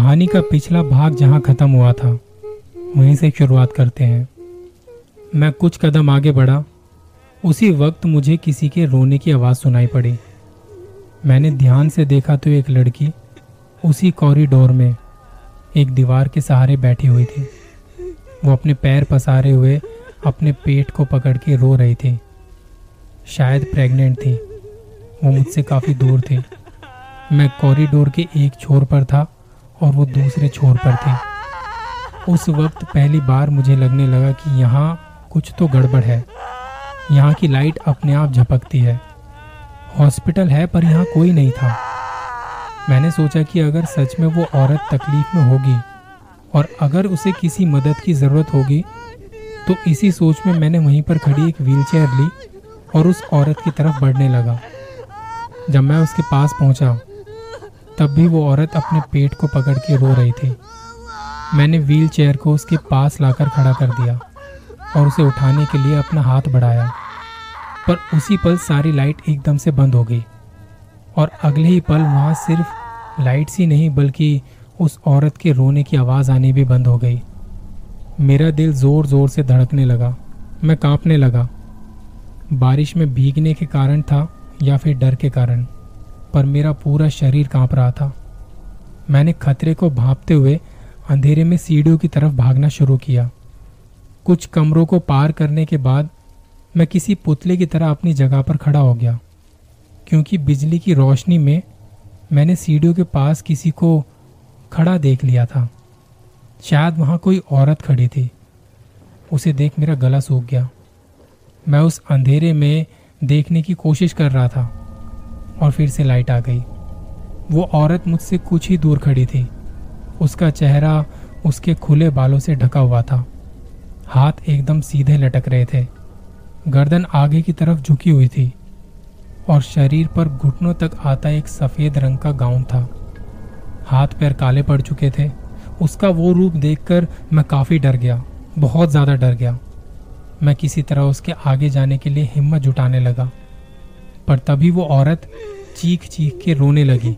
कहानी का पिछला भाग जहाँ खत्म हुआ था, वहीं से शुरुआत करते हैं। मैं कुछ कदम आगे बढ़ा। उसी वक्त मुझे किसी के रोने की आवाज़ सुनाई पड़ी। मैंने ध्यान से देखा तो एक लड़की उसी कॉरिडोर में एक दीवार के सहारे बैठी हुई थी। वो अपने पैर पसारे हुए अपने पेट को पकड़ के रो रही थी। शायद प्रेग्नेंट थी। वो मुझसे काफ़ी दूर थी। मैं कॉरिडोर के एक छोर पर था। और वो दूसरे छोर पर थे। उस वक्त पहली बार मुझे लगने लगा कि यहाँ कुछ तो गड़बड़ है। यहाँ की लाइट अपने आप झपकती है। हॉस्पिटल है, पर यहाँ कोई नहीं था। मैंने सोचा कि अगर सच में वो औरत तकलीफ़ में होगी और अगर उसे किसी मदद की ज़रूरत होगी तो इसी सोच में मैंने वहीं पर खड़ी एक व्हीलचेयर ली और उस औरत की तरफ़ बढ़ने लगा। जब मैं उसके पास पहुँचा तब भी वो औरत अपने पेट को पकड़ के रो रही थी। मैंने व्हील चेयर को उसके पास लाकर खड़ा कर दिया और उसे उठाने के लिए अपना हाथ बढ़ाया। पर उसी पल सारी लाइट एकदम से बंद हो गई और अगले ही पल वहाँ सिर्फ़ लाइट्स ही नहीं, बल्कि उस औरत के रोने की आवाज़ आनी भी बंद हो गई। मेरा दिल ज़ोर ज़ोर से धड़कने लगा। मैं कांपने लगा। बारिश में भीगने के कारण था या फिर डर के कारण? पर मेरा पूरा शरीर काँप रहा था। मैंने खतरे को भांपते हुए अंधेरे में सीढ़ियों की तरफ़ भागना शुरू किया। कुछ कमरों को पार करने के बाद मैं किसी पुतले की तरह अपनी जगह पर खड़ा हो गया, क्योंकि बिजली की रोशनी में मैंने सीढ़ियों के पास किसी को खड़ा देख लिया था। शायद वहाँ कोई औरत खड़ी थी। उसे देख मेरा गला सूख गया। मैं उस अंधेरे में देखने की कोशिश कर रहा था। और फिर से लाइट आ गई। वो औरत मुझसे कुछ ही दूर खड़ी थी। उसका चेहरा उसके खुले बालों से ढका हुआ था। हाथ एकदम सीधे लटक रहे थे। गर्दन आगे की तरफ़ झुकी हुई थी और शरीर पर घुटनों तक आता एक सफ़ेद रंग का गाउन था। हाथ पैर काले पड़ चुके थे। उसका वो रूप देखकर मैं काफ़ी डर गया, बहुत ज़्यादा डर गया। मैं किसी तरह उसके आगे जाने के लिए हिम्मत जुटाने लगा। पर तभी वो औरत चीख चीख के रोने लगी।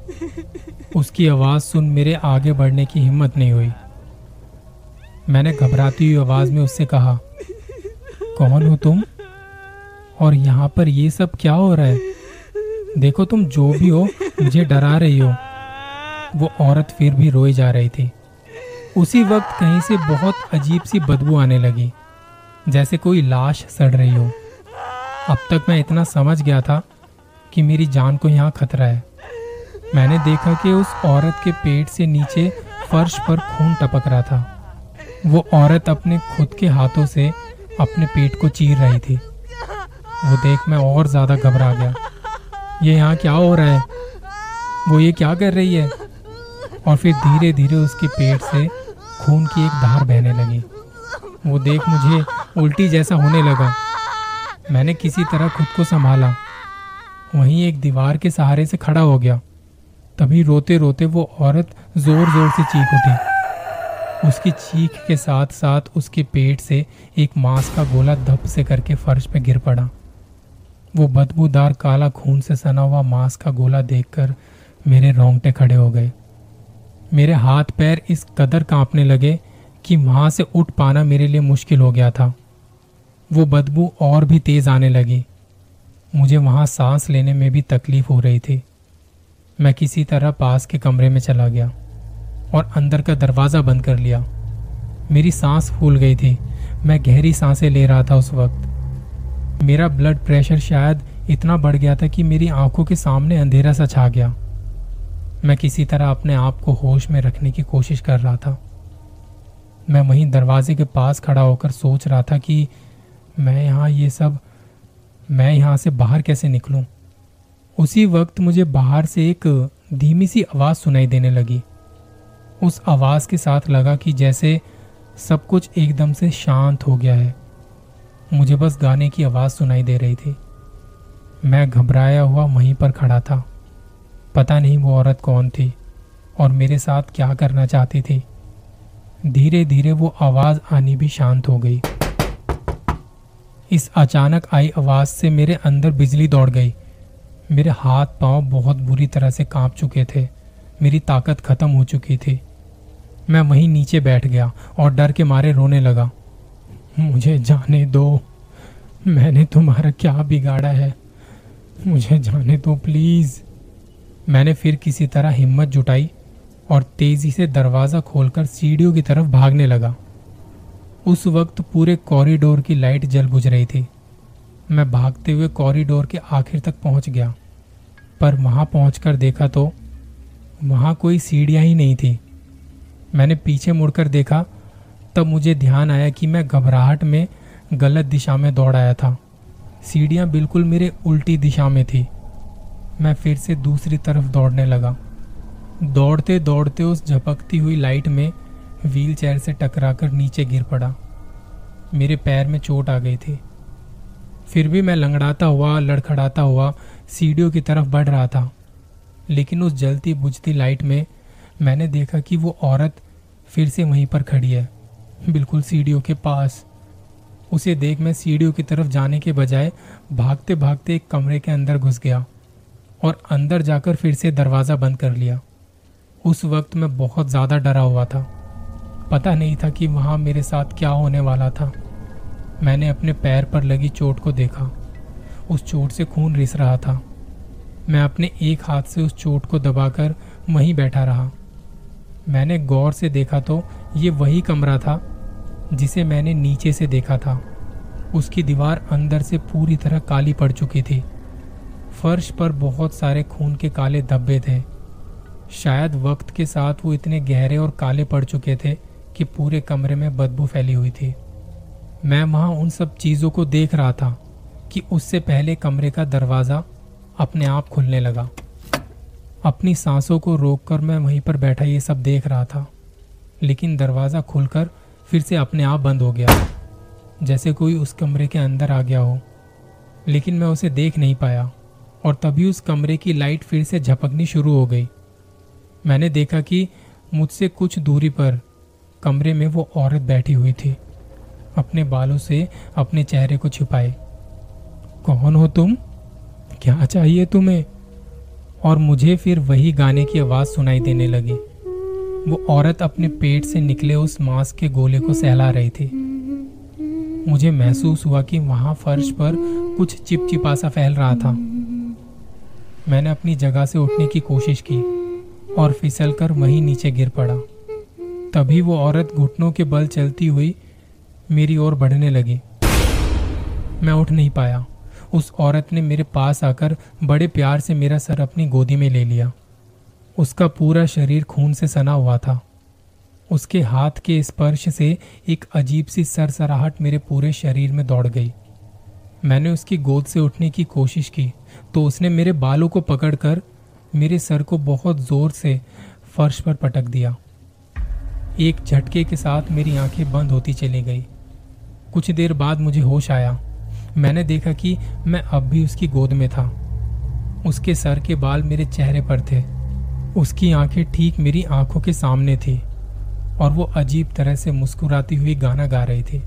उसकी आवाज़ सुन मेरे आगे बढ़ने की हिम्मत नहीं हुई। मैंने घबराती हुई आवाज़ में उससे कहा, कौन हो तुम? और यहाँ पर ये सब क्या हो रहा है? देखो तुम जो भी हो, मुझे डरा रही हो। वो औरत फिर भी रोई जा रही थी। उसी वक्त कहीं से बहुत अजीब सी बदबू आने लगी, जैसे कोई लाश सड़ रही हो। अब तक मैं इतना समझ गया था कि मेरी जान को यहाँ खतरा है। मैंने देखा कि उस औरत के पेट से नीचे फर्श पर खून टपक रहा था। वो औरत अपने खुद के हाथों से अपने पेट को चीर रही थी। वो देख मैं और ज़्यादा घबरा गया। ये यहाँ क्या हो रहा है? वो ये क्या कर रही है? और फिर धीरे धीरे उसके पेट से खून की एक धार बहने लगी। वो देख मुझे उल्टी जैसा होने लगा। मैंने किसी तरह खुद को संभाला। वहीं एक दीवार के सहारे से खड़ा हो गया। तभी रोते रोते वो औरत ज़ोर ज़ोर से चीख उठी। उसकी चीख के साथ साथ उसके पेट से एक मांस का गोला धप से करके फर्श पे गिर पड़ा। वो बदबूदार काला खून से सना हुआ मांस का गोला देखकर मेरे रोंगटे खड़े हो गए। मेरे हाथ पैर इस कदर कांपने लगे कि वहाँ से उठ पाना मेरे लिए मुश्किल हो गया था। वो बदबू और भी तेज आने लगी। मुझे वहाँ सांस लेने में भी तकलीफ़ हो रही थी। मैं किसी तरह पास के कमरे में चला गया और अंदर का दरवाज़ा बंद कर लिया। मेरी सांस फूल गई थी। मैं गहरी साँसें ले रहा था उस वक्त। मेरा ब्लड प्रेशर शायद इतना बढ़ गया था कि मेरी आँखों के सामने अंधेरा सा छा गया। मैं किसी तरह अपने आप को होश में रखने की कोशिश कर रहा था। मैं वहीं दरवाजे के पास खड़ा होकर सोच रहा था कि मैं यहाँ ये सब मैं यहाँ से बाहर कैसे निकलूं? उसी वक्त मुझे बाहर से एक धीमी सी आवाज़ सुनाई देने लगी। उस आवाज़ के साथ लगा कि जैसे सब कुछ एकदम से शांत हो गया है। मुझे बस गाने की आवाज़ सुनाई दे रही थी। मैं घबराया हुआ वहीं पर खड़ा था। पता नहीं वो औरत कौन थी और मेरे साथ क्या करना चाहती थी। धीरे धीरे वो आवाज़ आनी भी शांत हो गई। इस अचानक आई आवाज़ से मेरे अंदर बिजली दौड़ गई। मेरे हाथ पाँव बहुत बुरी तरह से काँप चुके थे। मेरी ताकत खत्म हो चुकी थी। मैं वहीं नीचे बैठ गया और डर के मारे रोने लगा। मुझे जाने दो। मैंने तुम्हारा क्या बिगाड़ा है? मुझे जाने दो, प्लीज़। मैंने फिर किसी तरह हिम्मत जुटाई और तेज़ी से दरवाज़ा खोलकर सीढ़ियों की तरफ़ भागने लगा। उस वक्त पूरे कॉरिडोर की लाइट जल बुझ रही थी। मैं भागते हुए कॉरिडोर के आखिर तक पहुँच गया। पर वहाँ पहुंचकर देखा तो वहाँ कोई सीढ़ियाँ ही नहीं थी। मैंने पीछे मुड़कर देखा, तब मुझे ध्यान आया कि मैं घबराहट में गलत दिशा में दौड़ आया था। सीढ़ियाँ बिल्कुल मेरे उल्टी दिशा में थी। मैं फिर से दूसरी तरफ़ दौड़ने लगा। दौड़ते दौड़ते उस झपकती हुई लाइट में व्हील चेयर से टकराकर नीचे गिर पड़ा। मेरे पैर में चोट आ गई थी। फिर भी मैं लंगड़ाता हुआ, लड़खड़ाता हुआ सीढ़ियों की तरफ़ बढ़ रहा था। लेकिन उस जलती बुझती लाइट में मैंने देखा कि वो औरत फिर से वहीं पर खड़ी है। बिल्कुल सीढ़ियों के पास। उसे देख मैं सीढ़ियों की तरफ़ जाने के बजाय भागते भागते एक कमरे के अंदर घुस गया और अंदर जाकर फिर से दरवाज़ा बंद कर लिया। उस वक्त मैं बहुत ज़्यादा डरा हुआ था। पता नहीं था कि वहाँ मेरे साथ क्या होने वाला था। मैंने अपने पैर पर लगी चोट को देखा। उस चोट से खून रिस रहा था। मैं अपने एक हाथ से उस चोट को दबाकर वहीं बैठा रहा। मैंने गौर से देखा तो ये वही कमरा था जिसे मैंने नीचे से देखा था। उसकी दीवार अंदर से पूरी तरह काली पड़ चुकी थी। फर्श पर बहुत सारे खून के काले धब्बे थे। शायद वक्त के साथ वो इतने गहरे और काले पड़ चुके थे कि पूरे कमरे में बदबू फैली हुई थी। मैं वहाँ उन सब चीज़ों को देख रहा था कि उससे पहले कमरे का दरवाज़ा अपने आप खुलने लगा। अपनी सांसों को रोककर मैं वहीं पर बैठा ये सब देख रहा था। लेकिन दरवाज़ा खुलकर फिर से अपने आप बंद हो गया, जैसे कोई उस कमरे के अंदर आ गया हो। लेकिन मैं उसे देख नहीं पाया, और तभी उस कमरे की लाइट फिर से झपकनी शुरू हो गई। मैंने देखा कि मुझसे कुछ दूरी पर कमरे में वो औरत बैठी हुई थी। अपने बालों से अपने चेहरे को छुपाए कौन हो तुम? क्या चाहिए तुम्हें? और मुझे फिर वही गाने की आवाज़ सुनाई देने लगी। वो औरत अपने पेट से निकले उस मांस के गोले को सहला रही थी। मुझे महसूस हुआ कि वहाँ फर्श पर कुछ चिपचिपा सा फैल रहा था। मैंने अपनी जगह से उठने की कोशिश की और फिसलकर वहीं नीचे गिर पड़ा। तभी वो औरत घुटनों के बल चलती हुई मेरी ओर बढ़ने लगी। मैं उठ नहीं पाया। उस औरत ने मेरे पास आकर बड़े प्यार से मेरा सर अपनी गोदी में ले लिया। उसका पूरा शरीर खून से सना हुआ था। उसके हाथ के स्पर्श से एक अजीब सी सरसराहट मेरे पूरे शरीर में दौड़ गई। मैंने उसकी गोद से उठने की कोशिश की तो उसने मेरे बालों को पकड़कर मेरे सर को बहुत ज़ोर से फर्श पर पटक दिया। एक झटके के साथ मेरी आँखें बंद होती चली गई। कुछ देर बाद मुझे होश आया। मैंने देखा कि मैं अब भी उसकी गोद में था। उसके सर के बाल मेरे चेहरे पर थे। उसकी आँखें ठीक मेरी आँखों के सामने थी और वो अजीब तरह से मुस्कुराती हुई गाना गा रही थी।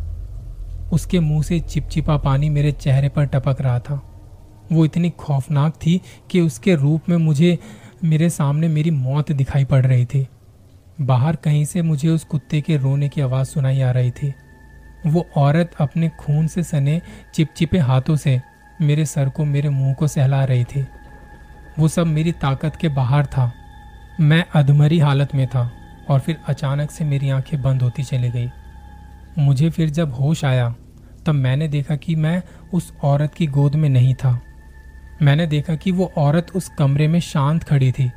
उसके मुँह से चिपचिपा पानी मेरे चेहरे पर टपक रहा था। वो इतनी खौफनाक थी कि उसके रूप में मुझे, मेरे सामने मेरी मौत दिखाई पड़ रही थी। बाहर कहीं से मुझे उस कुत्ते के रोने की आवाज़ सुनाई आ रही थी। वो औरत अपने खून से सने चिपचिपे हाथों से मेरे सर को मेरे मुँह को सहला रही थी। वो सब मेरी ताकत के बाहर था। मैं अधमरी हालत में था और फिर अचानक से मेरी आँखें बंद होती चली गई। मुझे फिर जब होश आया, तब मैंने देखा कि मैं उस औरत की गोद में नहीं था। मैंने देखा कि वो औरत उस कमरे में शांत खड़ी थी।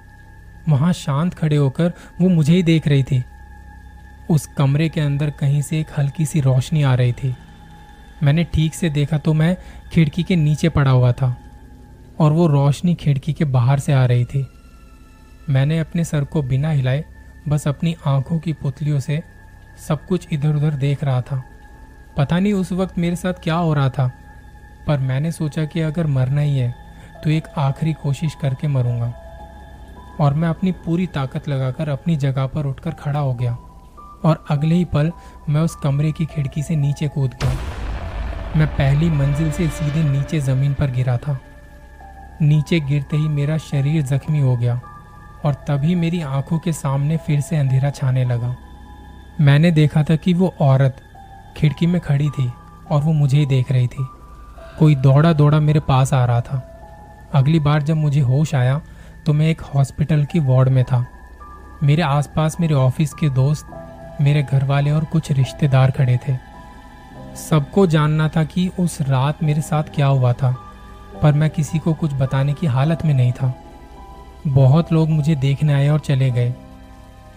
वहाँ शांत खड़े होकर वो मुझे ही देख रही थी। उस कमरे के अंदर कहीं से एक हल्की सी रोशनी आ रही थी। मैंने ठीक से देखा तो मैं खिड़की के नीचे पड़ा हुआ था और वो रोशनी खिड़की के बाहर से आ रही थी। मैंने अपने सर को बिना हिलाए बस अपनी आँखों की पुतलियों से सब कुछ इधर उधर देख रहा था। पता नहीं उस वक्त मेरे साथ क्या हो रहा था, पर मैंने सोचा कि अगर मरना ही है तो एक आखिरी कोशिश करके मरूँगा। और मैं अपनी पूरी ताकत लगाकर अपनी जगह पर उठकर खड़ा हो गया। और अगले ही पल मैं उस कमरे की खिड़की से नीचे कूद गया। मैं पहली मंजिल से सीधे नीचे ज़मीन पर गिरा था। नीचे गिरते ही मेरा शरीर जख्मी हो गया और तभी मेरी आँखों के सामने फिर से अंधेरा छाने लगा। मैंने देखा था कि वो औरत खिड़की में खड़ी थी और वो मुझे ही देख रही थी। कोई दौड़ा दौड़ा मेरे पास आ रहा था। अगली बार जब मुझे होश आया तो मैं एक हॉस्पिटल की वार्ड में था। मेरे आसपास मेरे ऑफ़िस के दोस्त, मेरे घर वाले और कुछ रिश्तेदार खड़े थे। सबको जानना था कि उस रात मेरे साथ क्या हुआ था, पर मैं किसी को कुछ बताने की हालत में नहीं था। बहुत लोग मुझे देखने आए और चले गए।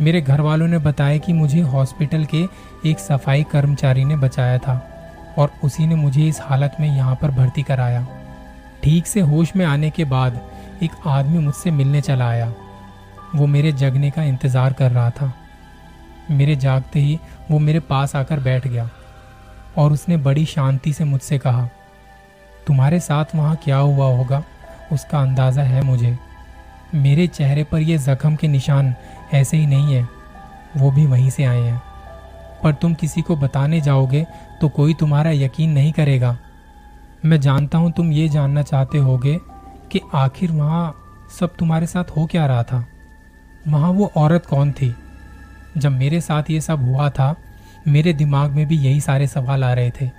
मेरे घर वालों ने बताया कि मुझे हॉस्पिटल के एक सफ़ाई कर्मचारी ने बचाया था और उसी ने मुझे इस हालत में यहाँ पर भर्ती कराया। ठीक से होश में आने के बाद एक आदमी मुझसे मिलने चला आया। वो मेरे जगने का इंतज़ार कर रहा था। मेरे जागते ही वो मेरे पास आकर बैठ गया और उसने बड़ी शांति से मुझसे कहा, तुम्हारे साथ वहाँ क्या हुआ होगा? उसका अंदाज़ा है मुझे। मेरे चेहरे पर ये जख्म के निशान ऐसे ही नहीं है। वो भी वहीं से आए हैं। पर तुम किसी को बताने जाओगे तो कोई तुम्हारा यकीन नहीं करेगा। मैं जानता हूँ तुम ये जानना चाहते होगे कि आखिर वहाँ सब तुम्हारे साथ हो क्या रहा था? वहाँ वो औरत कौन थी? जब मेरे साथ ये सब हुआ था, मेरे दिमाग में भी यही सारे सवाल आ रहे थे।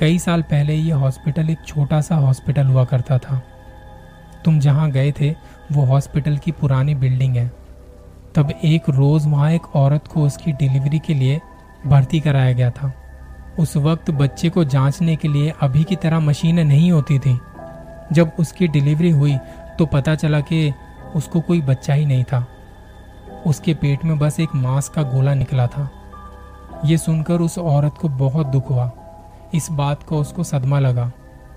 कई साल पहले ये हॉस्पिटल एक छोटा सा हॉस्पिटल हुआ करता था। तुम जहाँ गए थे, वो हॉस्पिटल की पुरानी बिल्डिंग है। तब एक रोज़ वहाँ एक औरत को उसकी डिलीवरी के लिए भर्ती कराया गया था। उस वक्त बच्चे को जांचने के लिए अभी की तरह मशीनें नहीं होती थी। जब उसकी डिलीवरी हुई तो पता चला कि उसको कोई बच्चा ही नहीं था। उसके पेट में बस एक मांस का गोला निकला था। ये सुनकर उस औरत को बहुत दुख हुआ। इस बात को उसको सदमा लगा,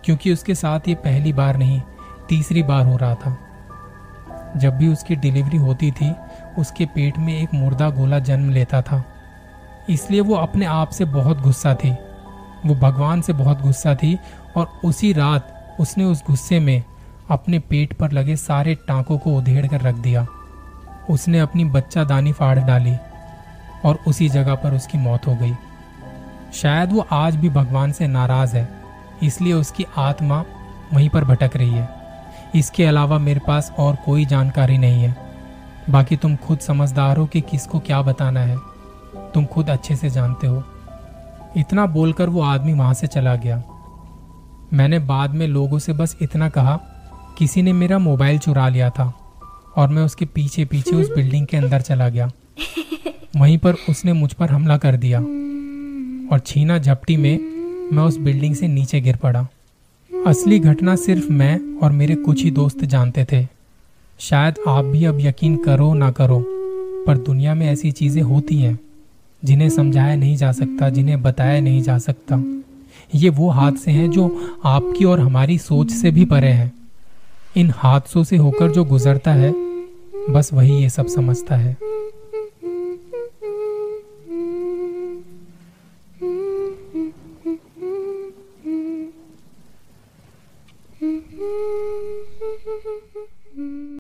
क्योंकि उसके साथ ये पहली बार नहीं, तीसरी बार हो रहा था। जब भी उसकी डिलीवरी होती थी, उसके पेट में एक मुर्दा गोला जन्म लेता था। इसलिए वो अपने आप से बहुत गुस्सा थी। वो भगवान से बहुत गुस्सा थी और उसी रात उसने उस गुस्से में अपने पेट पर लगे सारे टांकों को उधेड़ कर रख दिया। उसने अपनी बच्चा दानी फाड़ डाली और उसी जगह पर उसकी मौत हो गई। शायद वो आज भी भगवान से नाराज़ है, इसलिए उसकी आत्मा वहीं पर भटक रही है। इसके अलावा मेरे पास और कोई जानकारी नहीं है। बाकी तुम खुद समझदार हो कि किसको क्या बताना है। तुम खुद अच्छे से जानते हो। इतना बोलकर वो आदमी वहाँ से चला गया। मैंने बाद में लोगों से बस इतना कहा, किसी ने मेरा मोबाइल चुरा लिया था और मैं उसके पीछे पीछे उस बिल्डिंग के अंदर चला गया। वहीं पर उसने मुझ पर हमला कर दिया और छीना झपटी में मैं उस बिल्डिंग से नीचे गिर पड़ा। असली घटना सिर्फ़ मैं और मेरे कुछ ही दोस्त जानते थे। शायद आप भी अब यकीन करो ना करो, पर दुनिया में ऐसी चीज़ें होती हैं, जिन्हें समझाया नहीं जा सकता, जिन्हें बताया नहीं जा सकता। ये वो हादसे हैं जो आपकी और हमारी सोच से भी परे हैं। इन हादसों से होकर जो गुजरता है, बस वही ये सब समझता है।